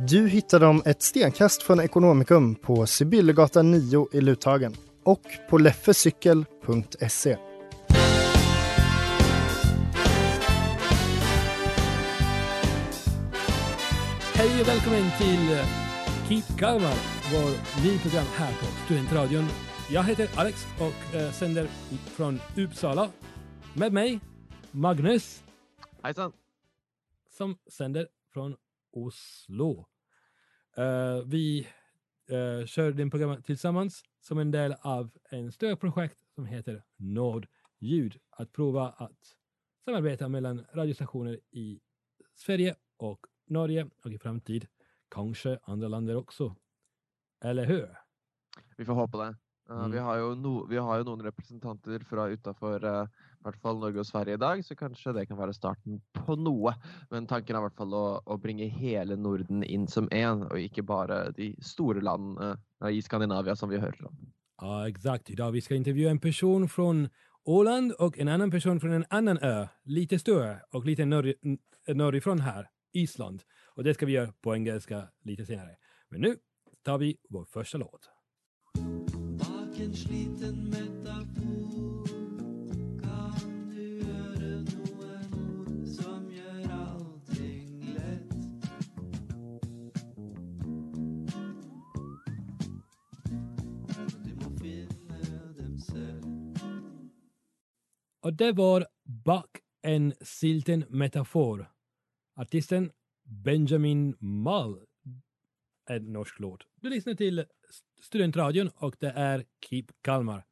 Du hittar dem ett stenkast från Ekonomikum på Sibyllegatan 9 i Luthagen och på leffecykel.se. Hej och välkommen till Keep Kalmar, vår nyprogram här på Studentradion. Jag heter Alex och eh, sänder från Uppsala. Med mig Magnus Hejsan! som sänder från Oslo. Eh, vi uh, kör det programmet tillsammans som en del av en större projekt som heter Nordljud. Att prova att samarbeta mellan radiostationer i Sverige och Norge och i framtid kanske andra länder också. Eller hur? Vi får hoppa det. Uh, Mm. vi, har ju no, vi har ju några representanter från utanför uh, i hvert fall Norge och Sverige idag så kanske det kan vara starten på något. Men tanken är i hvert fall att, att bringa hela Norden in som en och inte bara de stora landen uh, i Skandinavien som vi hört om. Ja, exakt. Idag vi ska intervjua en person från Åland och en annan person från en annan ö, lite större och lite norr, norrifrån här, Island. Och det ska vi göra på engelska lite senare. Men nu tar vi vår första låt. Och det var Buck en silten metafor. Artisten Benjamin Mall. En norsk låt. Du lyssnar till Studentradion och det är Keep Kalmar.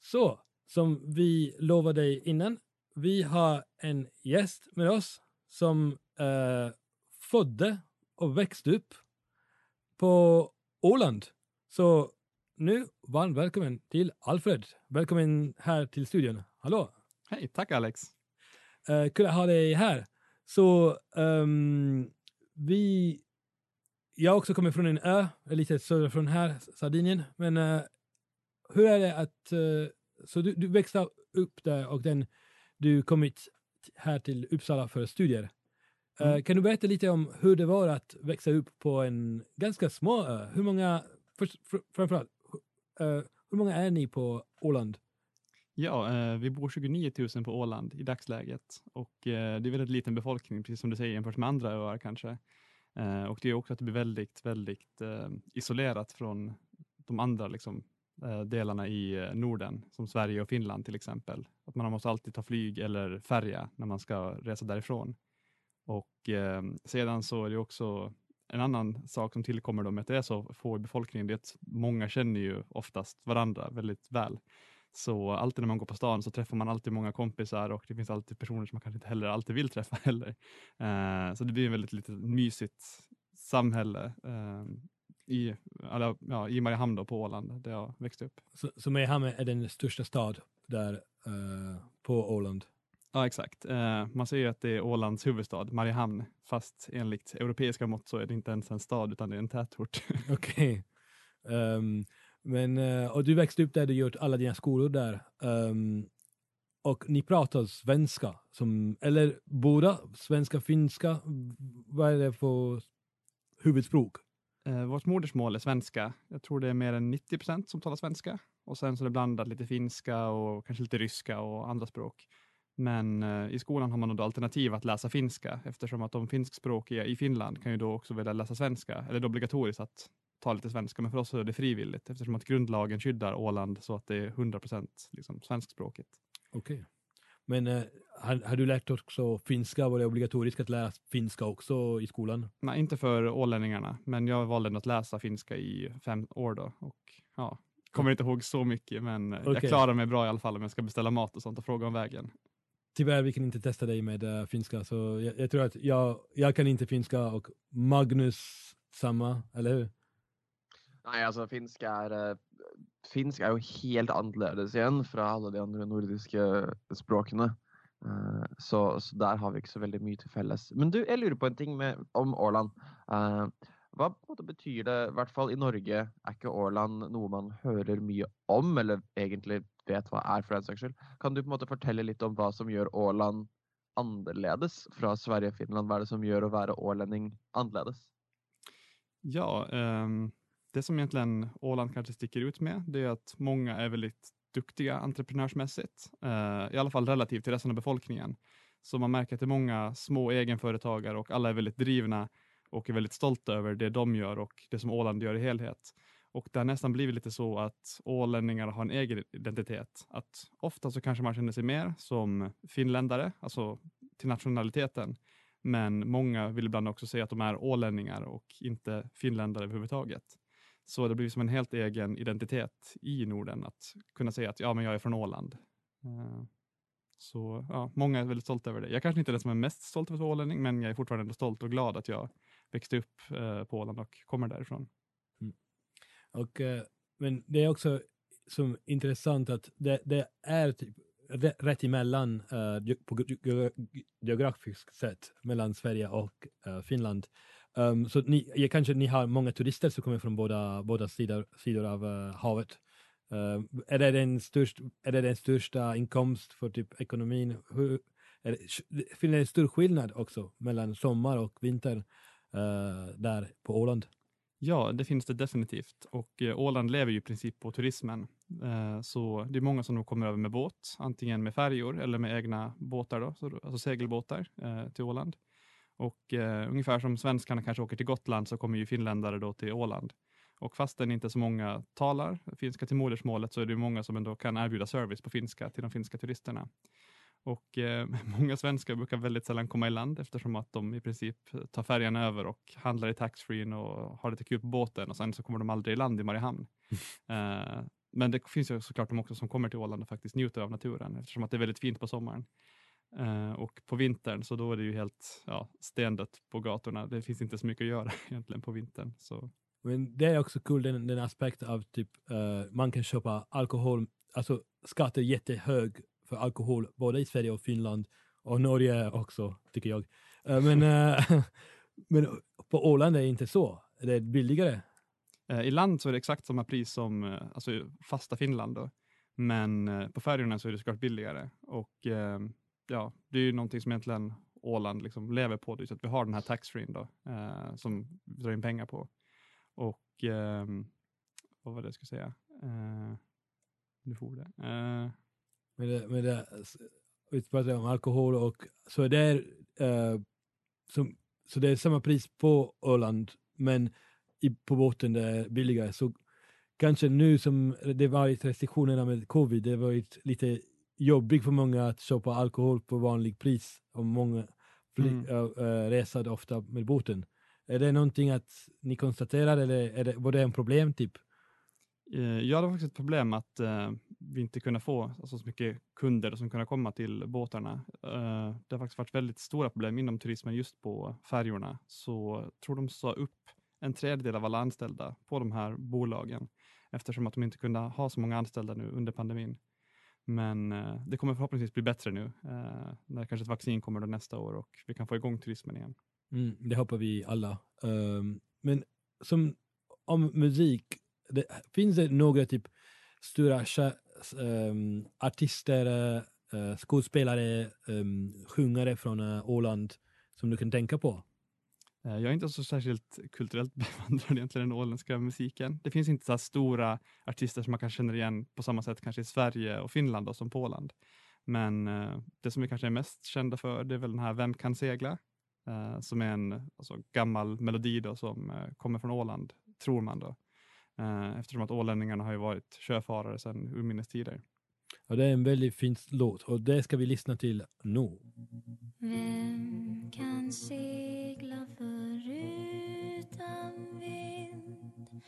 Så, som vi lovade dig innan, vi har en gäst med oss som eh, födde och växte upp på Åland. Så nu varmt välkommen till Alfred. Välkommen här till studion. Hallå! Hej, tack Alex. Uh, kul att ha dig här. Så ehm, vi... Jag också kommer från en ö, lite söder från här, Sardinien. Men eh, hur är det att... eh, så du, du växte upp där och den, du kommit här till Uppsala för studier. Mm. Kan du berätta lite om hur det var att växa upp på en ganska små ö? Hur många, först, fr, framförallt, hur många är ni på Åland? Ja, eh, vi bor 29 000 på Åland i dagsläget och eh, det är väldigt liten befolkning, precis som du säger, jämfört med andra öar kanske. Eh, och det är också att det blir väldigt, väldigt eh, isolerat från de andra liksom, eh, delarna i eh, Norden, som Sverige och Finland till exempel. Att man måste alltid ta flyg eller färja när man ska resa därifrån. Och eh, sedan så är det också en annan sak som tillkommer då med att det är så få i befolkningen, det är att många känner ju oftast varandra väldigt väl. Så alltid när man går på stan så träffar man alltid många kompisar och det finns alltid personer som man kanske inte heller alltid vill träffa heller. Eh, så det blir en väldigt litet mysigt samhälle eh, i, eller, ja, i Mariehamn då, på Åland där jag växte upp. Så, så Mariehamn är den största stad där eh, på Åland. Ja, exakt. Eh, man säger att det är Ålands huvudstad, Mariehamn, fast enligt europeiska mått så är det inte ens en stad utan det är en tätort. Okej. Ehm, men, eh, och du växte upp där, du gjort alla dina skolor där. Um, och ni pratar svenska, som, eller båda svenska, finska. Vad är det för huvudspråk? Eh, vårt modersmål är svenska. Jag tror det är mer än 90 procent som talar svenska. Och sen så är det blandat lite finska och kanske lite ryska och andra språk. Men eh, i skolan har man då alternativ att läsa finska eftersom att de finskspråkiga i Finland kan ju då också välja läsa svenska. Eller det är obligatoriskt att tala lite svenska, men för oss är det frivilligt eftersom att grundlagen skyddar Åland så att det är 100 procent liksom, svenskspråkigt. Okej. Men eh, har, har du lärt också finska? Var det obligatoriskt att lära finska också i skolan? Nej, inte för ålänningarna, men jag valde ändå att läsa finska i fem år då och ja, kommer inte ihåg så mycket, men eh, jag klarar mig bra i alla fall om jag ska beställa mat och sånt och fråga om vägen. Tyvärr, vi kan inte testa dig med eh, finska, så jag, jag tror att jag, jag kan inte finska och Magnus samma, eller hur? Nei, altså finsk er eh, Finsk er jo helt annerledes igjen fra alle de andre nordiske eh, språkene. Eh. Så, så der har vi ikke så veldig mye til felles. Men du, jeg lurer på en ting med, om Åland. Eh, Hva på betyr det, i hvert fall i Norge, er ikke Åland noe man hører mye om, eller egentlig vet hva er, for den saks skyld? Kan du på en måte fortelle litt om hva som gjør Åland annerledes fra Sverige og Finland? Hva er det som gjør å være ålending annerledes? Ja, um det som egentligen Åland kanske sticker ut med, det är att många är väldigt duktiga entreprenörsmässigt, eh, i alla fall relativt till resten av befolkningen. Så man märker att det är många små egenföretagare och alla är väldigt drivna och är väldigt stolta över det de gör och det som Åland gör i helhet. Och det har nästan blivit lite så att ålänningar har en egen identitet. Att ofta så kanske man känner sig mer som finländare, alltså till nationaliteten. Men många vill ibland också säga att de är ålänningar och inte finländare överhuvudtaget. Så det blir som en helt egen identitet i Norden att kunna säga att ja, men jag är från Åland. Eh, så ja, många är väldigt stolta över det. Jag kanske inte är den som är mest stolt över att vara ålänning, men jag är fortfarande ändå stolt och glad att jag växte upp eh, på Åland och kommer därifrån. Mm. Och, eh, men det är också som intressant att det, det är typ rätt emellan uh, på geografiskt sätt mellan Sverige och uh, Finland. Um, så ni, ja, kanske ni har många turister som kommer från båda, båda sidor, sidor av uh, havet. Eh, är, det den störst, är det den största inkomst för typ ekonomin? Hur, är det, finns det en stor skillnad också mellan sommar och vinter uh, där på Åland? Ja, det finns det definitivt och eh, Åland lever ju i princip på turismen. Så det är många som kommer över med båt, antingen med färjor eller med egna båtar, då, så, alltså segelbåtar till Åland. Och eh, ungefär som svenskarna kanske åker till Gotland så kommer ju finländare då till Åland. Och fastän inte så många talar finska till modersmålet så är det många som ändå kan erbjuda service på finska till de finska turisterna. Och eh, många svenskar brukar väldigt sällan komma i land eftersom att de i princip tar färjan över och handlar i taxfree och har lite kul på båten och sen så kommer de aldrig i land i Mariehamn. Eh, men det finns ju såklart de också som kommer till Åland och faktiskt njuter av naturen eftersom att det är väldigt fint på sommaren. Eh, och på vintern så då är det ju helt ja, stendött på gatorna. Det finns inte så mycket att göra egentligen på vintern. Så Men det är också kul den, den aspekt av typ uh, man kan köpa alkohol, alltså skatt är jättehög för alkohol både i Sverige och Finland och Norge också tycker jag. Eh, men, men på Åland är det inte så, det är billigare. Eh, I land så är det exakt samma pris som alltså, fasta Finland. Då. Men på färjorna så är det såklart billigare. Och ja, det är ju någonting som egentligen Åland liksom lever på. Det så att vi har den här taxfree då, eh, som vi drar in pengar på. Och eh, vad var det jag skulle säga? Eh, nu får det. Eh, Med det, med det, vi pratar om alkohol och så är det, eh, som, så det är samma pris på Åland men i, på båten det är billigare. Så kanske nu som det varit restriktionerna med covid, det har varit lite jobbigt för många att köpa alkohol på vanlig pris och många Mm. äh, reser ofta med båten. Är det någonting att ni konstaterar eller är det, var det en problem typ? Eh, Ja, det var faktiskt ett problem att eh, vi inte kunde få alltså, så mycket kunder som kunde komma till båtarna. Eh, det har faktiskt varit väldigt stora problem inom turismen just på färjorna. Så tror de sa upp en tredjedel av alla anställda på de här bolagen eftersom att de inte kunde ha så många anställda nu under pandemin. Men eh, det kommer förhoppningsvis bli bättre nu eh, när kanske ett vaccin kommer då nästa år och vi kan få igång turismen igen. Mm, det hoppas vi alla. Um, men som om musik, det, finns det några typ stora um, artister, uh, skådespelare, um, sjungare från uh, Åland som du kan tänka på? Eh, jag är inte så särskilt kulturellt bevandrad egentligen i den åländska musiken. Det finns inte så här stora artister som man kanske känner igen på samma sätt kanske i Sverige och Finland då, som på Åland. Men eh, det som vi kanske är mest kända för det är väl den här Vem kan segla? Eh, som är en alltså, gammal melodi då, som kommer från Åland tror man då. Eftersom att ålänningarna har ju varit sjöfarare sedan urminnes tider. Ja, det är en väldigt fin låt och det ska vi lyssna till nu. Vem kan segla förutan vind?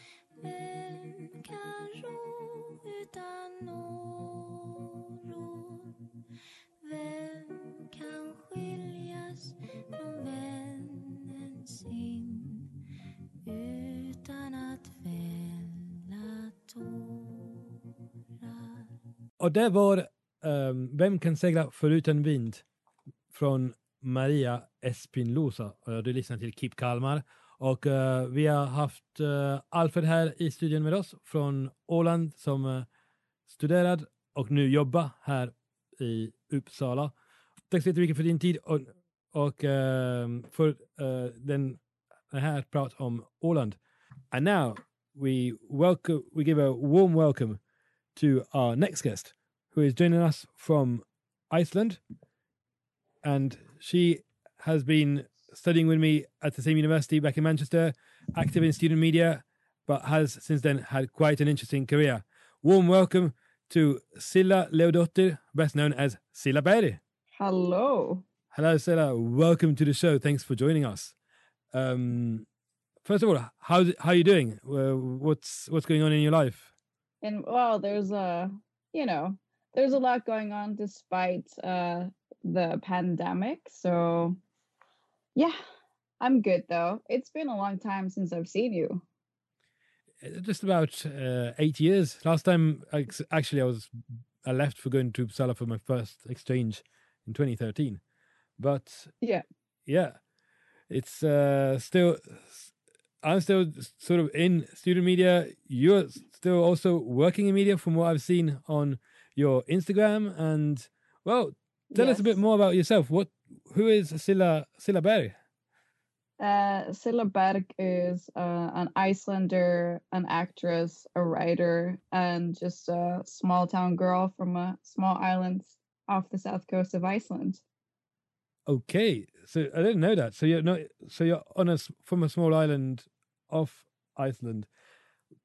Vem kan ro utan oro? Vem kan skiljas från vännen sin utan att Och det var um, Vem kan segla förutan vind? Från Maria Espinlosa. Och du lyssnar till Kip Kalmar. Och uh, vi har haft uh, Alfred här i studion med oss från Åland som uh, studerad och nu jobbar här i Uppsala. Tack så jättemycket för din tid och, och ehm, för den, den här prat om Åland. And now we welcome, we give a warm welcome to our next guest, who is joining us from Iceland. And she has been studying with me at the same university back in Manchester, active in student media, but has since then had quite an interesting career. Warm welcome to Silla Leodottir, best known as Silla Berry. Hello. Hello, Silla. Welcome to the show. Thanks for joining us. Um, first of all, how how are you doing? Uh, what's what's going on in your life? And well, there's a, you know, there's a lot going on despite uh the pandemic. So yeah, I'm good though. It's been a long time since I've seen you. Uh, Just about uh, eight years. Last time, ex- actually, I was I left for going to Uppsala for my first exchange in 2013. But Yeah. yeah, it's uh, still. I'm still sort of in student media. You're still also working in media, from what I've seen on your Instagram. And well, tell us a bit more about yourself. What, who is Silla Silla Berg? Uh, Silla Berg is uh, an Icelander, an actress, a writer, and just a small town girl from a small island off the south coast of Iceland. Okay, so I didn't know that. So you're not. So you're on a from a small island off Iceland.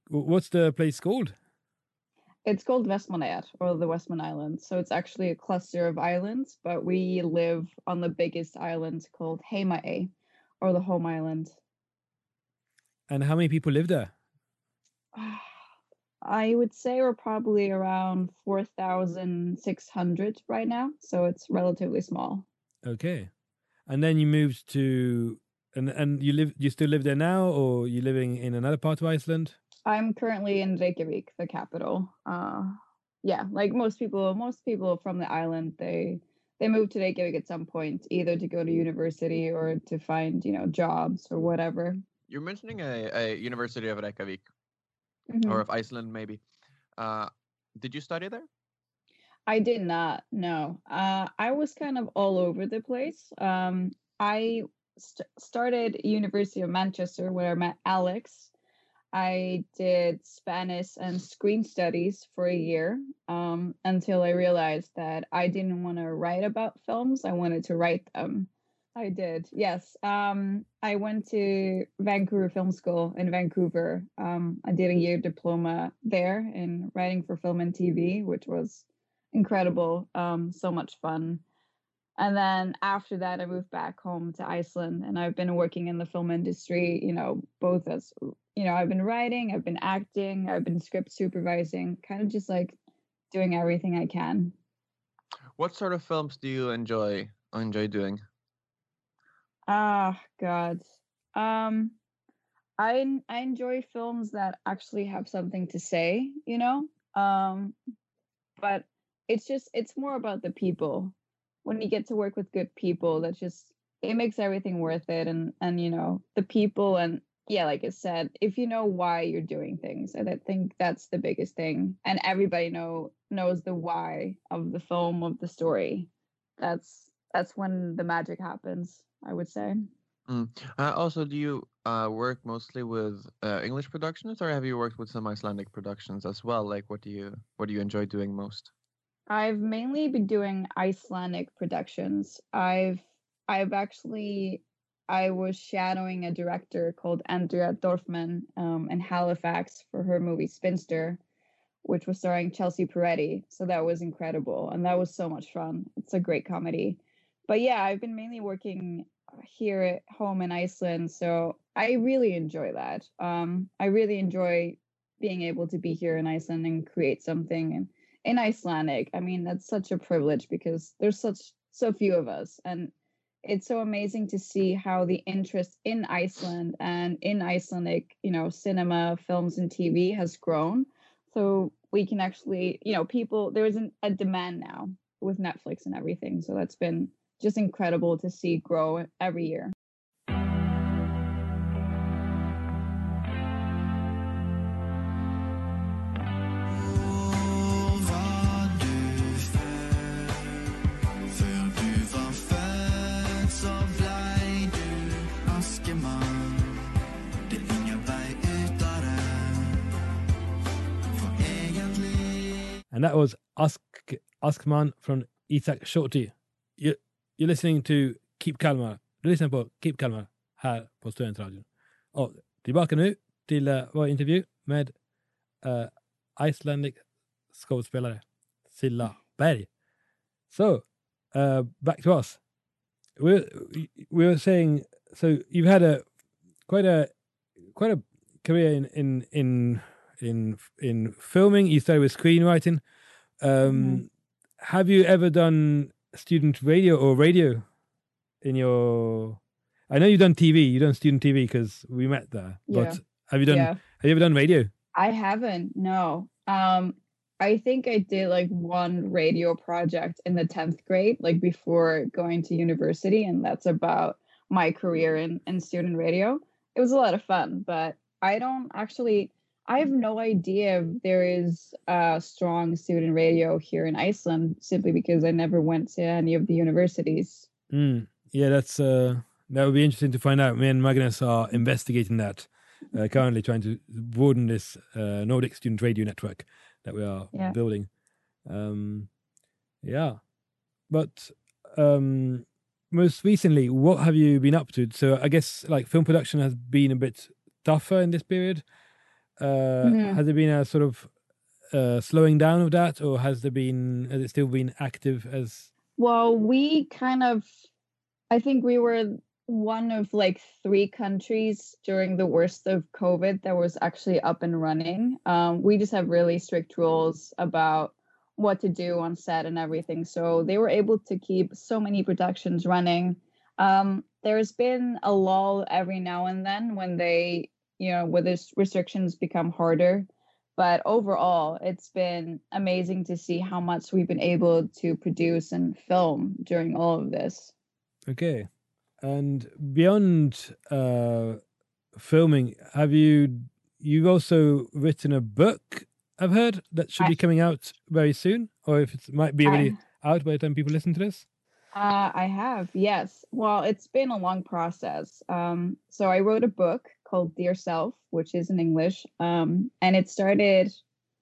What's the place called? It's called Vestmannaeyjar or the Westman Islands. So it's actually a cluster of islands, but we live on the biggest island called Heimaey or the home island. And how many people live there? I would say we're probably around 4,600 right now. So it's relatively small. Okay, and then you moved to and and you live. You still live there now, or you living in another part of Iceland? I'm currently in Reykjavik, the capital. Uh, yeah, like most people, most people from the island, they they move to Reykjavik at some point, either to go to university or to find, you know, jobs or whatever. You're mentioning a, a University of Reykjavik Mhm. or of Iceland, maybe. Uh, did you study there? I did not. No, uh, I was kind of all over the place. Um, I st- started University of Manchester where I met Alex. I did Spanish and screen studies for a year um, until I realized that I didn't want to write about films. I wanted to write them. I did, yes. Um, I went to Vancouver Film School in Vancouver. Um, I did a year diploma there in writing for film and TV, which was incredible, um, so much fun. And then after that, I moved back home to Iceland, and I've been working in the film industry. You know, both as you know, I've been writing, I've been acting, I've been script supervising, kind of just like doing everything I can. What sort of films do you enjoy enjoy doing? Ah, God. Um, I I enjoy films that actually have something to say, you know. Um, but it's just it's more about the people. When you get to work with good people, that just it makes everything worth it. And and you know the people and yeah, like I said, if you know why you're doing things, and I think that's the biggest thing. And everybody know knows the why of the film of the story. That's that's when the magic happens. I would say. Mm. Uh, also, do you uh, work mostly with uh, English productions, or have you worked with some Icelandic productions as well? Like, what do you what do you enjoy doing most? I've mainly been doing Icelandic productions. I've I've actually I was shadowing a director called Andrea Dorfman um, in Halifax for her movie Spinster, which was starring Chelsea Peretti. So that was incredible. And that was so much fun. It's a great comedy. But yeah, I've been mainly working here at home in Iceland. So I really enjoy that. Um, I really enjoy being able to be here in Iceland and create something in, in Icelandic. I mean, that's such a privilege because there's such so few of us. And it's so amazing to see how the interest in Iceland and in Icelandic, you know, cinema, films, and TV has grown. So we can actually, you know, people there isn't a demand now with Netflix and everything. So that's been just incredible to see grow every year. And that was Ask Askman from Isak Shorty. You, you're listening to Keep Kalmar. Du lyssnar på Keep Kalmar här på Studentradion. Och tillbaka nu till uh, vår intervju med uh, Icelandic skådespelare Silla Berg. So, uh, back to us. We we were saying so you've had a quite a quite a career in in in in in filming. You started with screenwriting. Um, Have you ever done student radio or radio in your? I know you've done TV. You've done student TV because we met there. Yeah. But have you done? Yeah. Have you ever done radio? I haven't. No. Um, I think I did like one radio project in the 10th grade, like before going to university. And that's about my career in, in student radio. It was a lot of fun, but I don't actually, I have no idea if there is a strong student radio here in Iceland simply because I never went to any of the universities. Mm. Yeah, that's uh, that would be interesting to find out. Me and Magnus are investigating that. Uh, currently, trying to broaden this uh, Nordic student radio network that we are Yeah. building. Um, yeah, but um, most recently, what have you been up to? So I guess like film production has been a bit tougher in this period. Uh, Mhm. Has there been a sort of uh, slowing down of that, or has there been has it still been active as? Well, we kind of, I think we were one of like three countries during the worst of COVID that was actually up and running. Um, we just have really strict rules about what to do on set and everything. So they were able to keep so many productions running. Um, there's been a lull every now and then when they, you know, where the restrictions become harder but overall it's been amazing to see how much we've been able to produce and film during all of this Okay. And beyond uh, filming, have you you've also written a book? I've heard that should be coming out very soon, or if it might be already out by the time people listen to this. uh, i have yes well it's been a long process um, so i wrote a book called dear self which is in english um, and it started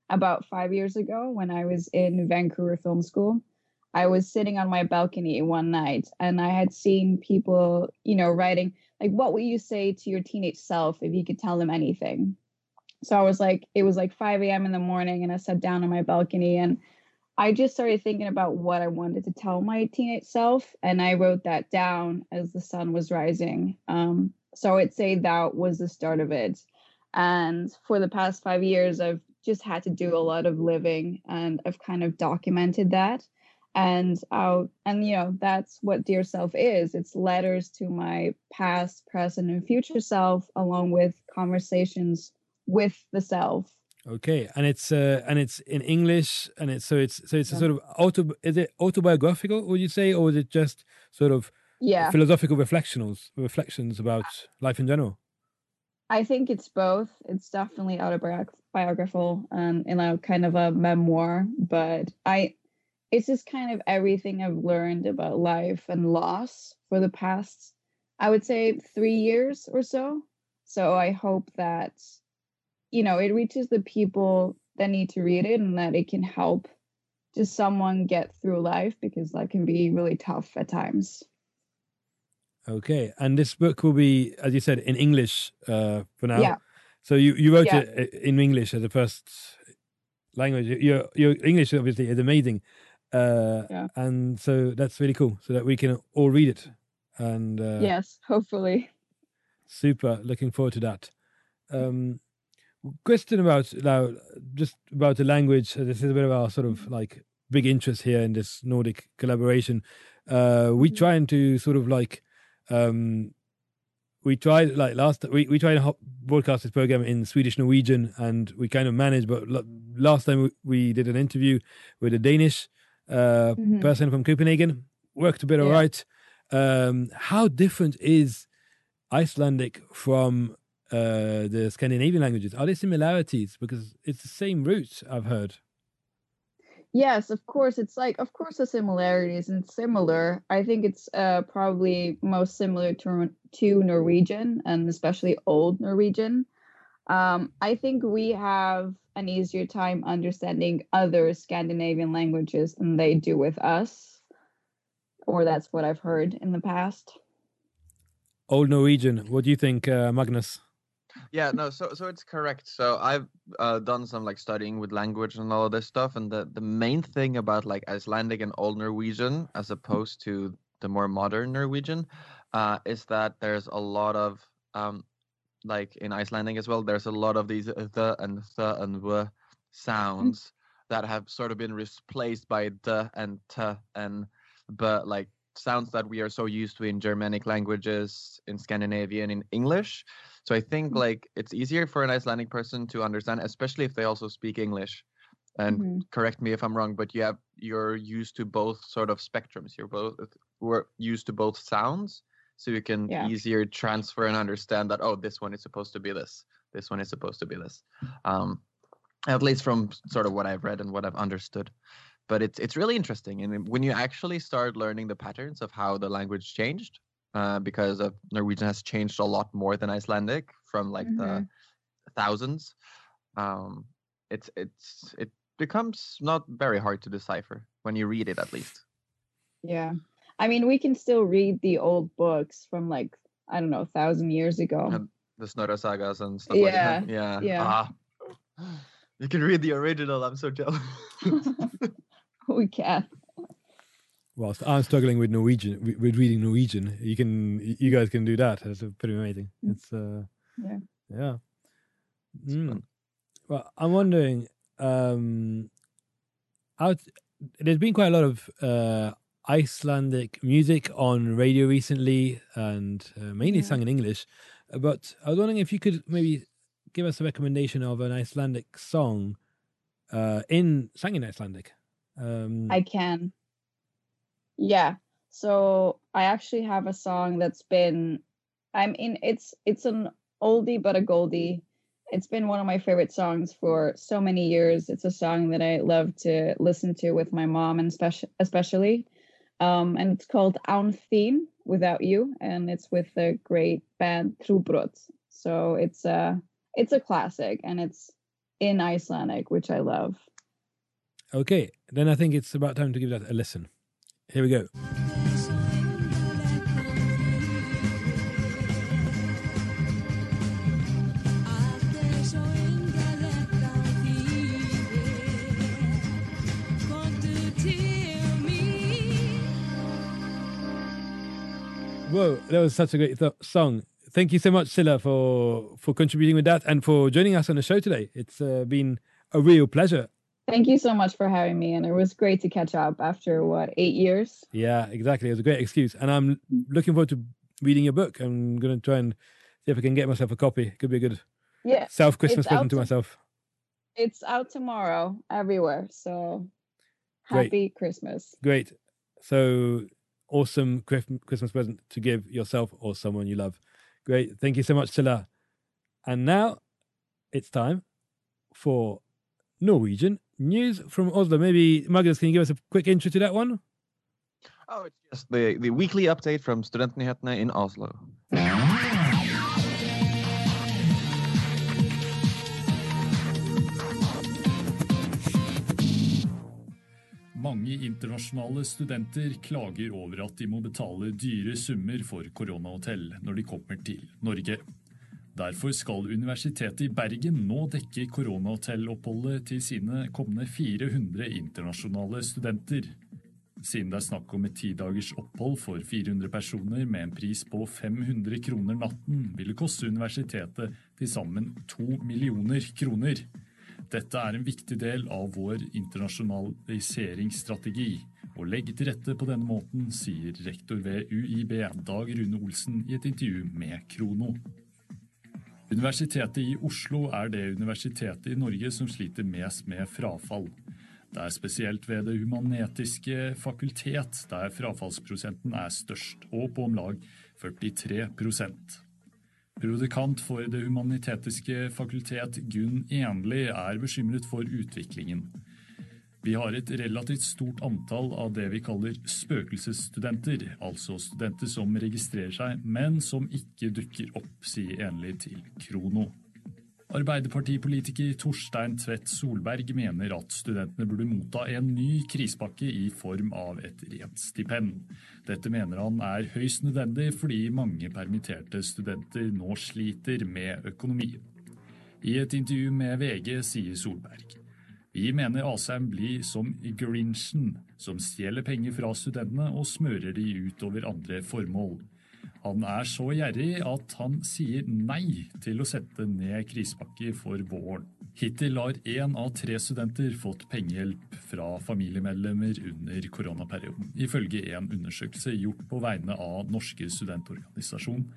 about five years ago when i was in vancouver film school I was sitting on my balcony one night and I had seen people, you know, writing like, what would you say to your teenage self if you could tell them anything? So I was like, it was like 5 a.m. in the morning and I sat down on my balcony and I just started thinking about what I wanted to tell my teenage self. And I wrote that down as the sun was rising. Um, so I'd say that was the start of it. And for the past five years, I've just had to do a lot of living and I've kind of documented that and out and you know that's what dear self is it's letters to my past present and future self along with conversations with the self Okay, and it's uh, and it's in English, and it's so it's so it's a sort of auto. Is it autobiographical? Would you say, or is it just sort of yeah. Philosophical reflections reflections about life in general? i think it's both. It's definitely autobiographical and um, you know kind of a memoir but i it's just kind of everything i've learned about life and loss for the past i would say three years or so. So i hope that you know it reaches the people that need to read it and that it can help just someone get through life because that can be really tough at times Okay, and this book will be, as you said, in English uh, for now. Yeah. So you, you wrote Yeah. it in English as the first language. Your your English obviously is amazing, uh, Yeah. and so that's really cool. So that we can all read it, and uh, yes, hopefully. super. Looking forward to that. Um, question about now, just about the language. uh, This is a bit of our sort of like big interest here in this Nordic collaboration. Uh, we trying to sort of like, um, we tried like last we we tried to broadcast this program in Swedish Norwegian, and we kind of managed. But last time we, we did an interview with a Danish uh, Mhm. person from Copenhagen, worked a bit Yeah. alright. Um, how different is Icelandic from uh, the Scandinavian languages? Are there similarities? Because it's the same roots, I've heard. Yes, of course. It's like, of course, the similarities and similar. I think it's uh, probably most similar to to Norwegian and especially Old Norwegian. Um, I think we have an easier time understanding other Scandinavian languages than they do with us, or that's what I've heard in the past. Old Norwegian. What do you think, uh, Magnus? Yeah, no, so so it's correct. So I've uh, done some like studying with language and all of this stuff, and the the main thing about like Icelandic and Old Norwegian, as opposed to the more modern Norwegian, uh, is that there's a lot of um, like in Icelandic as well. There's a lot of these uh, the and the and w sounds that have sort of been replaced by the and t and but like sounds that we are so used to in Germanic languages, in Scandinavian, in English. So I think like it's easier for an Icelandic person to understand, especially if they also speak English. And Mhm. correct me if I'm wrong, but you have you're used to both sort of spectrums. You're both we're used to both sounds, so you can Yeah. easier transfer and understand that oh, this one is supposed to be this, this one is supposed to be this. Um, at least from sort of what I've read and what I've understood. But it's it's really interesting, and when you actually start learning the patterns of how the language changed, uh, because of Norwegian has changed a lot more than Icelandic from like the thousands. Um, it's it's it becomes not very hard to decipher when you read it at least. Yeah. I mean, we can still read the old books from like, I don't know, a thousand years ago. And the Snorra sagas and stuff like that. Yeah, yeah. Ah. you can read the original. I'm so jealous. we can. Well, I'm struggling with Norwegian, with with reading Norwegian, you can, you guys can do that. That's pretty amazing. It's, uh, Yeah. yeah. Mm. Well, I'm wondering, um, out, there's been quite a lot of uh, Icelandic music on radio recently, and uh, mainly Yeah. sung in English. Uh, But I was wondering if you could maybe give us a recommendation of an Icelandic song uh, in sung in Icelandic. Um, I can. Yeah. So I actually have a song that's been I mean it's it's an oldie but a goldie. It's been one of my favorite songs for so many years. It's a song that I love to listen to with my mom and speci- especially. Um, and it's called Aun Theme Without You and it's with the great band Trúbrot. So it's a it's a classic and it's in Icelandic, which I love. Okay, then I think it's about time to give that a listen. Here we go. Whoa, that was such a great th- song. Thank you so much, Silla, for for contributing with that and for joining us on the show today. It's uh, been a real pleasure. Thank you so much for having me, and it was great to catch up after what eight years. Yeah, exactly. It was a great excuse, and I'm mm-hmm. looking forward to reading your book. I'm going to try and see if I can get myself a copy. It Could be a good Yeah, self Christmas present to myself. it's out tomorrow everywhere. So Great. happy Christmas! Great. So awesome Christmas present to give yourself or someone you love. Great. Thank you so much, Silla. And now it's time for Norwegian news from Oslo. Maybe Magnus, can you give us a quick intro to that one? Oh, it's just the, the weekly update from Studentnyhetene in Oslo. Mange mange internasjonale studenter klager over at de må betale dyre summer for koronahotell når de kommer til Norge. Derfor skal Universitetet i Bergen nå dekke koronahotelloppholdet til sine kommende 400 internasjonale studenter. Siden det er snakk om et tidagers opphold for 400 personer med en pris på 500 kroner natten, vil det koste universitetet til sammen 2 millioner kroner. Dette er en viktig del av vår internasjonaliseringsstrategi. Å legge til rette på denne måten, sier rektor ved UiB Dag Rune Olsen i et intervju med Krono. Universitetet i Oslo er det universitetet i Norge som sliter mest med frafall. Det er spesielt ved Det humanetiske fakultet der frafallsprosenten er størst, og på om lag 43% Prodikant for Det humanitetiske fakultet, Gunn Enli, er bekymret for utviklingen. Vi har ett relativt stort antall av det vi kaller spøkelsesstudenter, altså studenter som registrerer seg, men som ikke dukker opp, sier Enli til Krono. Arbeiderpartipolitiker Torstein Tvedt Solberg mener at studentene burde motta en ny krisepakke i form av et rent stipend. Dette mener han er høyst nødvendig fordi mange permitterte studenter nå sliter med økonomien. I et intervju med VG sier Solberg vi mener Asheim blir som Grinchen, som stjeler penger fra studentene og smører de utover andre formål. Han er så gjerrig at han sier nei til å sette ned krisepakker for våren. Hittil har én av tre studenter fått pengehjelp fra familiemedlemmer under koronaperioden, ifølge en undersøkelse gjort på vegne av Norske studentorganisasjon,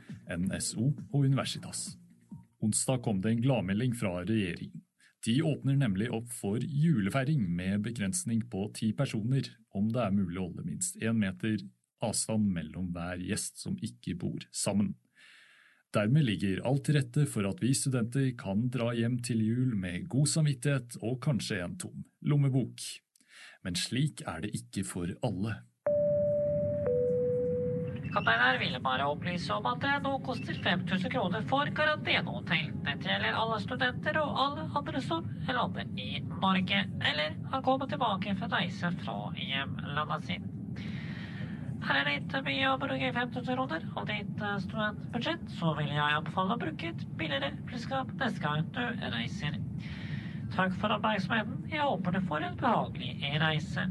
NSO og Universitas. Onsdag kom det en gladmelding fra regjeringen. De åpner nemlig opp for julefeiring med begrensning på ti personer, om det er mulig å holde minst én meter avstand mellom hver gjest som ikke bor sammen. Dermed ligger alt til rette for at vi studenter kan dra hjem til jul med god samvittighet og kanskje en tom lommebok. Men slik er det ikke for alle. Kaptein her ville bare opplyse om at det nå koster 5000 kroner for karantenehotell. Dette gjelder alle studenter og alle andre som lander i Norge, eller har kommet tilbake fra reise fra hjemlandet sitt. Her er det ikke mye å bruke 5000 kroner av ditt eh, studentbudsjett, så vil jeg anbefale å bruke et billigere flyselskap neste gang du reiser. Takk for oppmerksomheten. Jeg håper du får en behagelig reise.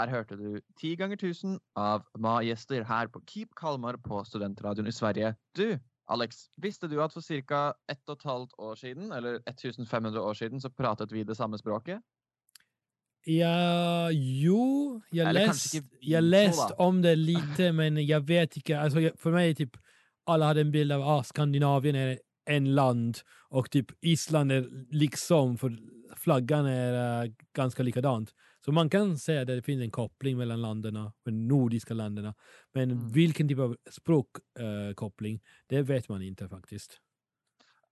Der hørte du Ti ganger tusen av Ma-gjester her på Keep Kalmar på studentradioen i Sverige. Du, Alex, visste du at for ca. 1 12 år siden, eller 1500 år siden, så pratet vi det samme språket? Ja, jo, så läst då. om det lite, men jag vet inte. Alltså, jag- för mig, typ, alla hade en bild av ah, Skandinavien är en land och typ Island är liksom, för flaggan är eh, ganska likadant. Så man kan säga att det finns en koppling mellan länderna, de nordiska länderna. Men Mm. vilken typ av språkkoppling, eh, det vet man inte faktiskt.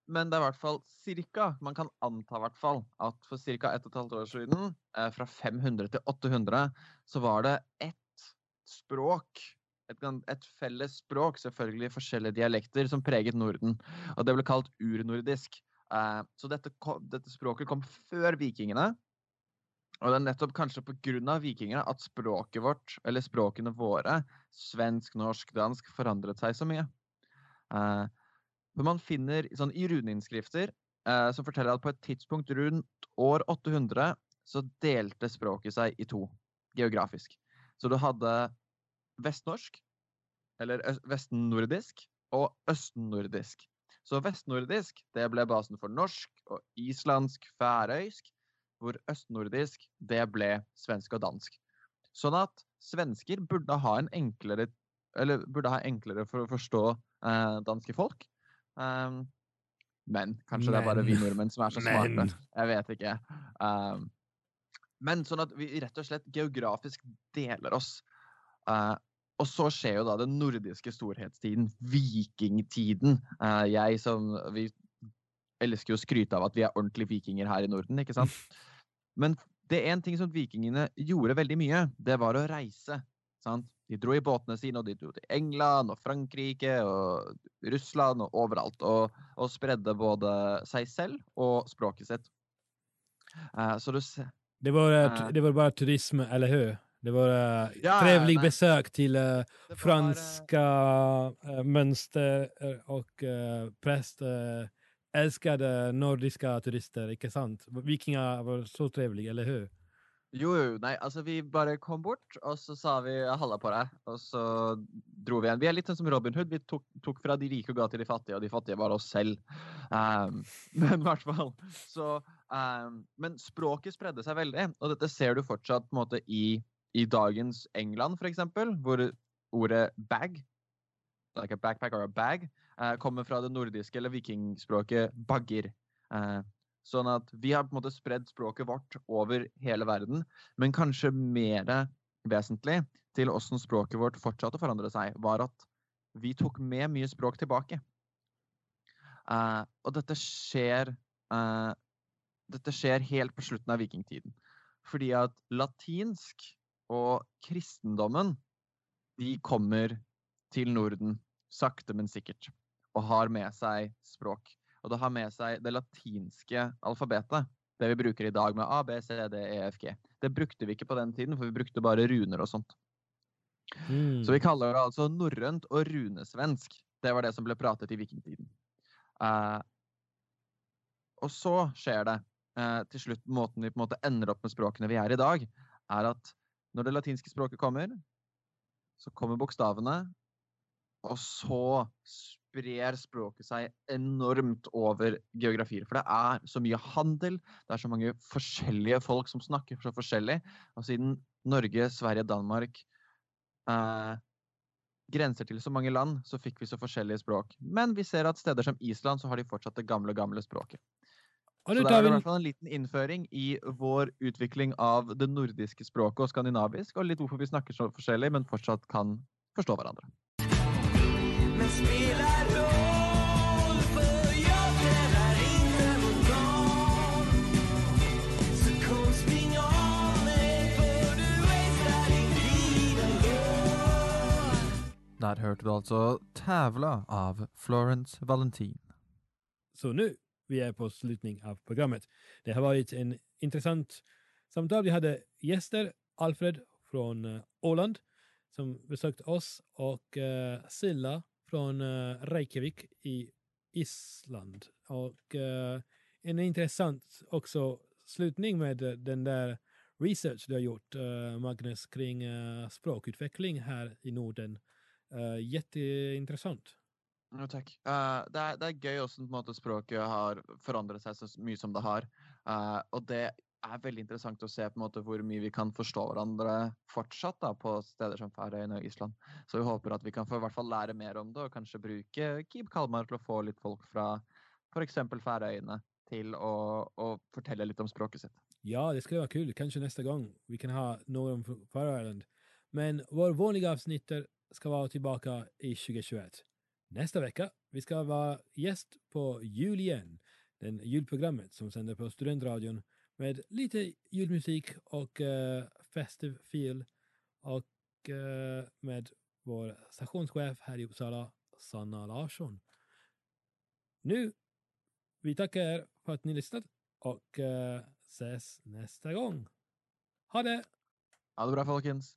Men det er i hvert fall cirka, man kan anta i hvert fall, at for ca. 1 12 år siden, eh, fra 500 til 800, så var det ett språk, et, gan- et felles språk, selvfølgelig forskjellige dialekter, som preget Norden. Og det ble kalt urnordisk. Eh, så dette, dette språket kom før vikingene. Og det er nettopp kanskje pga. vikingene at språket vårt, eller språkene våre, svensk, norsk, dansk, forandret seg så mye. Eh, man finner sånn i runeinnskrifter eh, som forteller at på et tidspunkt rundt år 800 så delte språket seg i to geografisk. Så du hadde vestnorsk, eller vestnordisk, og østnordisk. Så vestnordisk det ble basen for norsk og islandsk, færøysk, hvor østnordisk det ble svensk og dansk. Sånn at svensker burde ha en enklere eller burde ha enklere for å forstå eh, danske folk. Um, men kanskje det er bare vi Men. nordmenn som er så Men. smarte. Jeg vet ikke. Um, men sånn at vi rett og slett geografisk deler oss. Eh, og så skjer jo da den nordiske storhetstiden, vikingtiden. Eh, jeg som vi elsker jo å skryte av at vi er ordentlige vikinger her i Norden, ikke sant? Men det er en ting som vikingene gjorde veldig mye, det var å reise. Sant? De dro i båtene sine, og de dro til England og Frankrike og Russland og overalt. Og, og spredde både seg selv og språket sitt. Eh, så du ser Det var, Eh. det var bara turism, eller hur? Det var uh, Ja, trevlig nej. besök till var, eh, franska eh, mönster och uh, präst eh, älskade nordiska turister, inte sant? Vikingar var så trevliga, eller hur? Jo, jo, nej, alltså vi bara kom bort, och så sa vi halla på dig och så drog vi en. Vi är lite som Robin Hood. Vi tog, tog från de rika och gav till de fattiga, och de fattiga var oss själva. Um, ehm, men i alla fall så um, Men språket spredde sig väldigt och detta ser du fortsatt på måte i, i dagens England, för exempel, där ordet bag like a backpack or a bag, Eh, kommer från det nordiska, eller vikingspråket bagger. Eh, Sånn vi har på en måte spredd språket vårt över hela världen, men kanske mer väsentligt til oss språket vårt fortsatte å forandre var att vi tog med mycket språk tillbaka. Uh, eh, och eh, detta sker, uh, detta sker helt på slutet av vikingtiden. För att latinsk och kristendomen de kommer till Norden sakta men säkert. Og har med seg språk. Og det har med seg det latinske alfabetet. Det vi bruker i dag med A, B, C, D, E, F, G. Det brukte vi ikke på den tiden, for vi brukte bare runer og sånt. Mm. Så vi kaller det altså norrønt og runesvensk. Det var det som ble pratet i vikingtiden. Eh, og så skjer det eh, til slutt Måten vi på måte ender opp med språkene vi er i dag, er at når det latinske språket kommer, så kommer bokstavene, og så sprer språket seg enormt over geografier. For det er så mye handel, det er så mange forskjellige folk som snakker så forskjellig. Og siden Norge, Sverige, Danmark eh, grenser til så mange land, så fikk vi så forskjellige språk. Men vi ser at steder som Island, så har de fortsatt det gamle, gamle språket. Och Så det er i hvert fall en liten innføring i vår utvikling av det nordiske språket og skandinavisk, og litt hvorfor vi snakker så forskjellig, men fortsatt kan forstå hverandre. Men spelar roll för jag tävlar inte mot någon Så kom spring av mig för du wastar din tid ändå Der hørte du altså 'Tävla' av Florence Valentin. Så nu, vi är på slutning av programmet. Det har varit en intressant samtal. Vi hade gäster, Alfred från eh, Åland som besökte oss och eh, Silla från eh, Reykjavik i Island. Och eh, en intressant också slutning med eh, den där research du har gjort, Magnus, kring språkutveckling här i Norden. Jätteintressant. Ja, takk. Uh, det, er, det er gøy hvordan på en måte, språket har forandret seg så mye som det har. Uh, og det er veldig interessant å se på en måte hvor mye vi kan forstå hverandre fortsatt da, på steder som Færøyene og Island. Så vi håper at vi kan få i hvert fall lære mer om det, og kanskje bruke Kib Kalmar til å få litt folk fra f.eks. Færøyene til å, å fortelle litt om språket sitt. Ja, det skulle vara kul. Kanske nästa gång vi kan ha någon från Färöarna. Men vår vanliga avsnitt ska vara tillbaka i 2021. Nästa vecka vi ska vara gäst på Jul igen, den julprogrammet som sänder på Studentradion med lite julmusik och eh, uh, festive feel och uh, med vår stationschef här i Uppsala, Sanna Larsson. Nu, vi tackar er för att ni lyssnat och uh, ses nästa gång. Ha det! Ha det bra, folkens.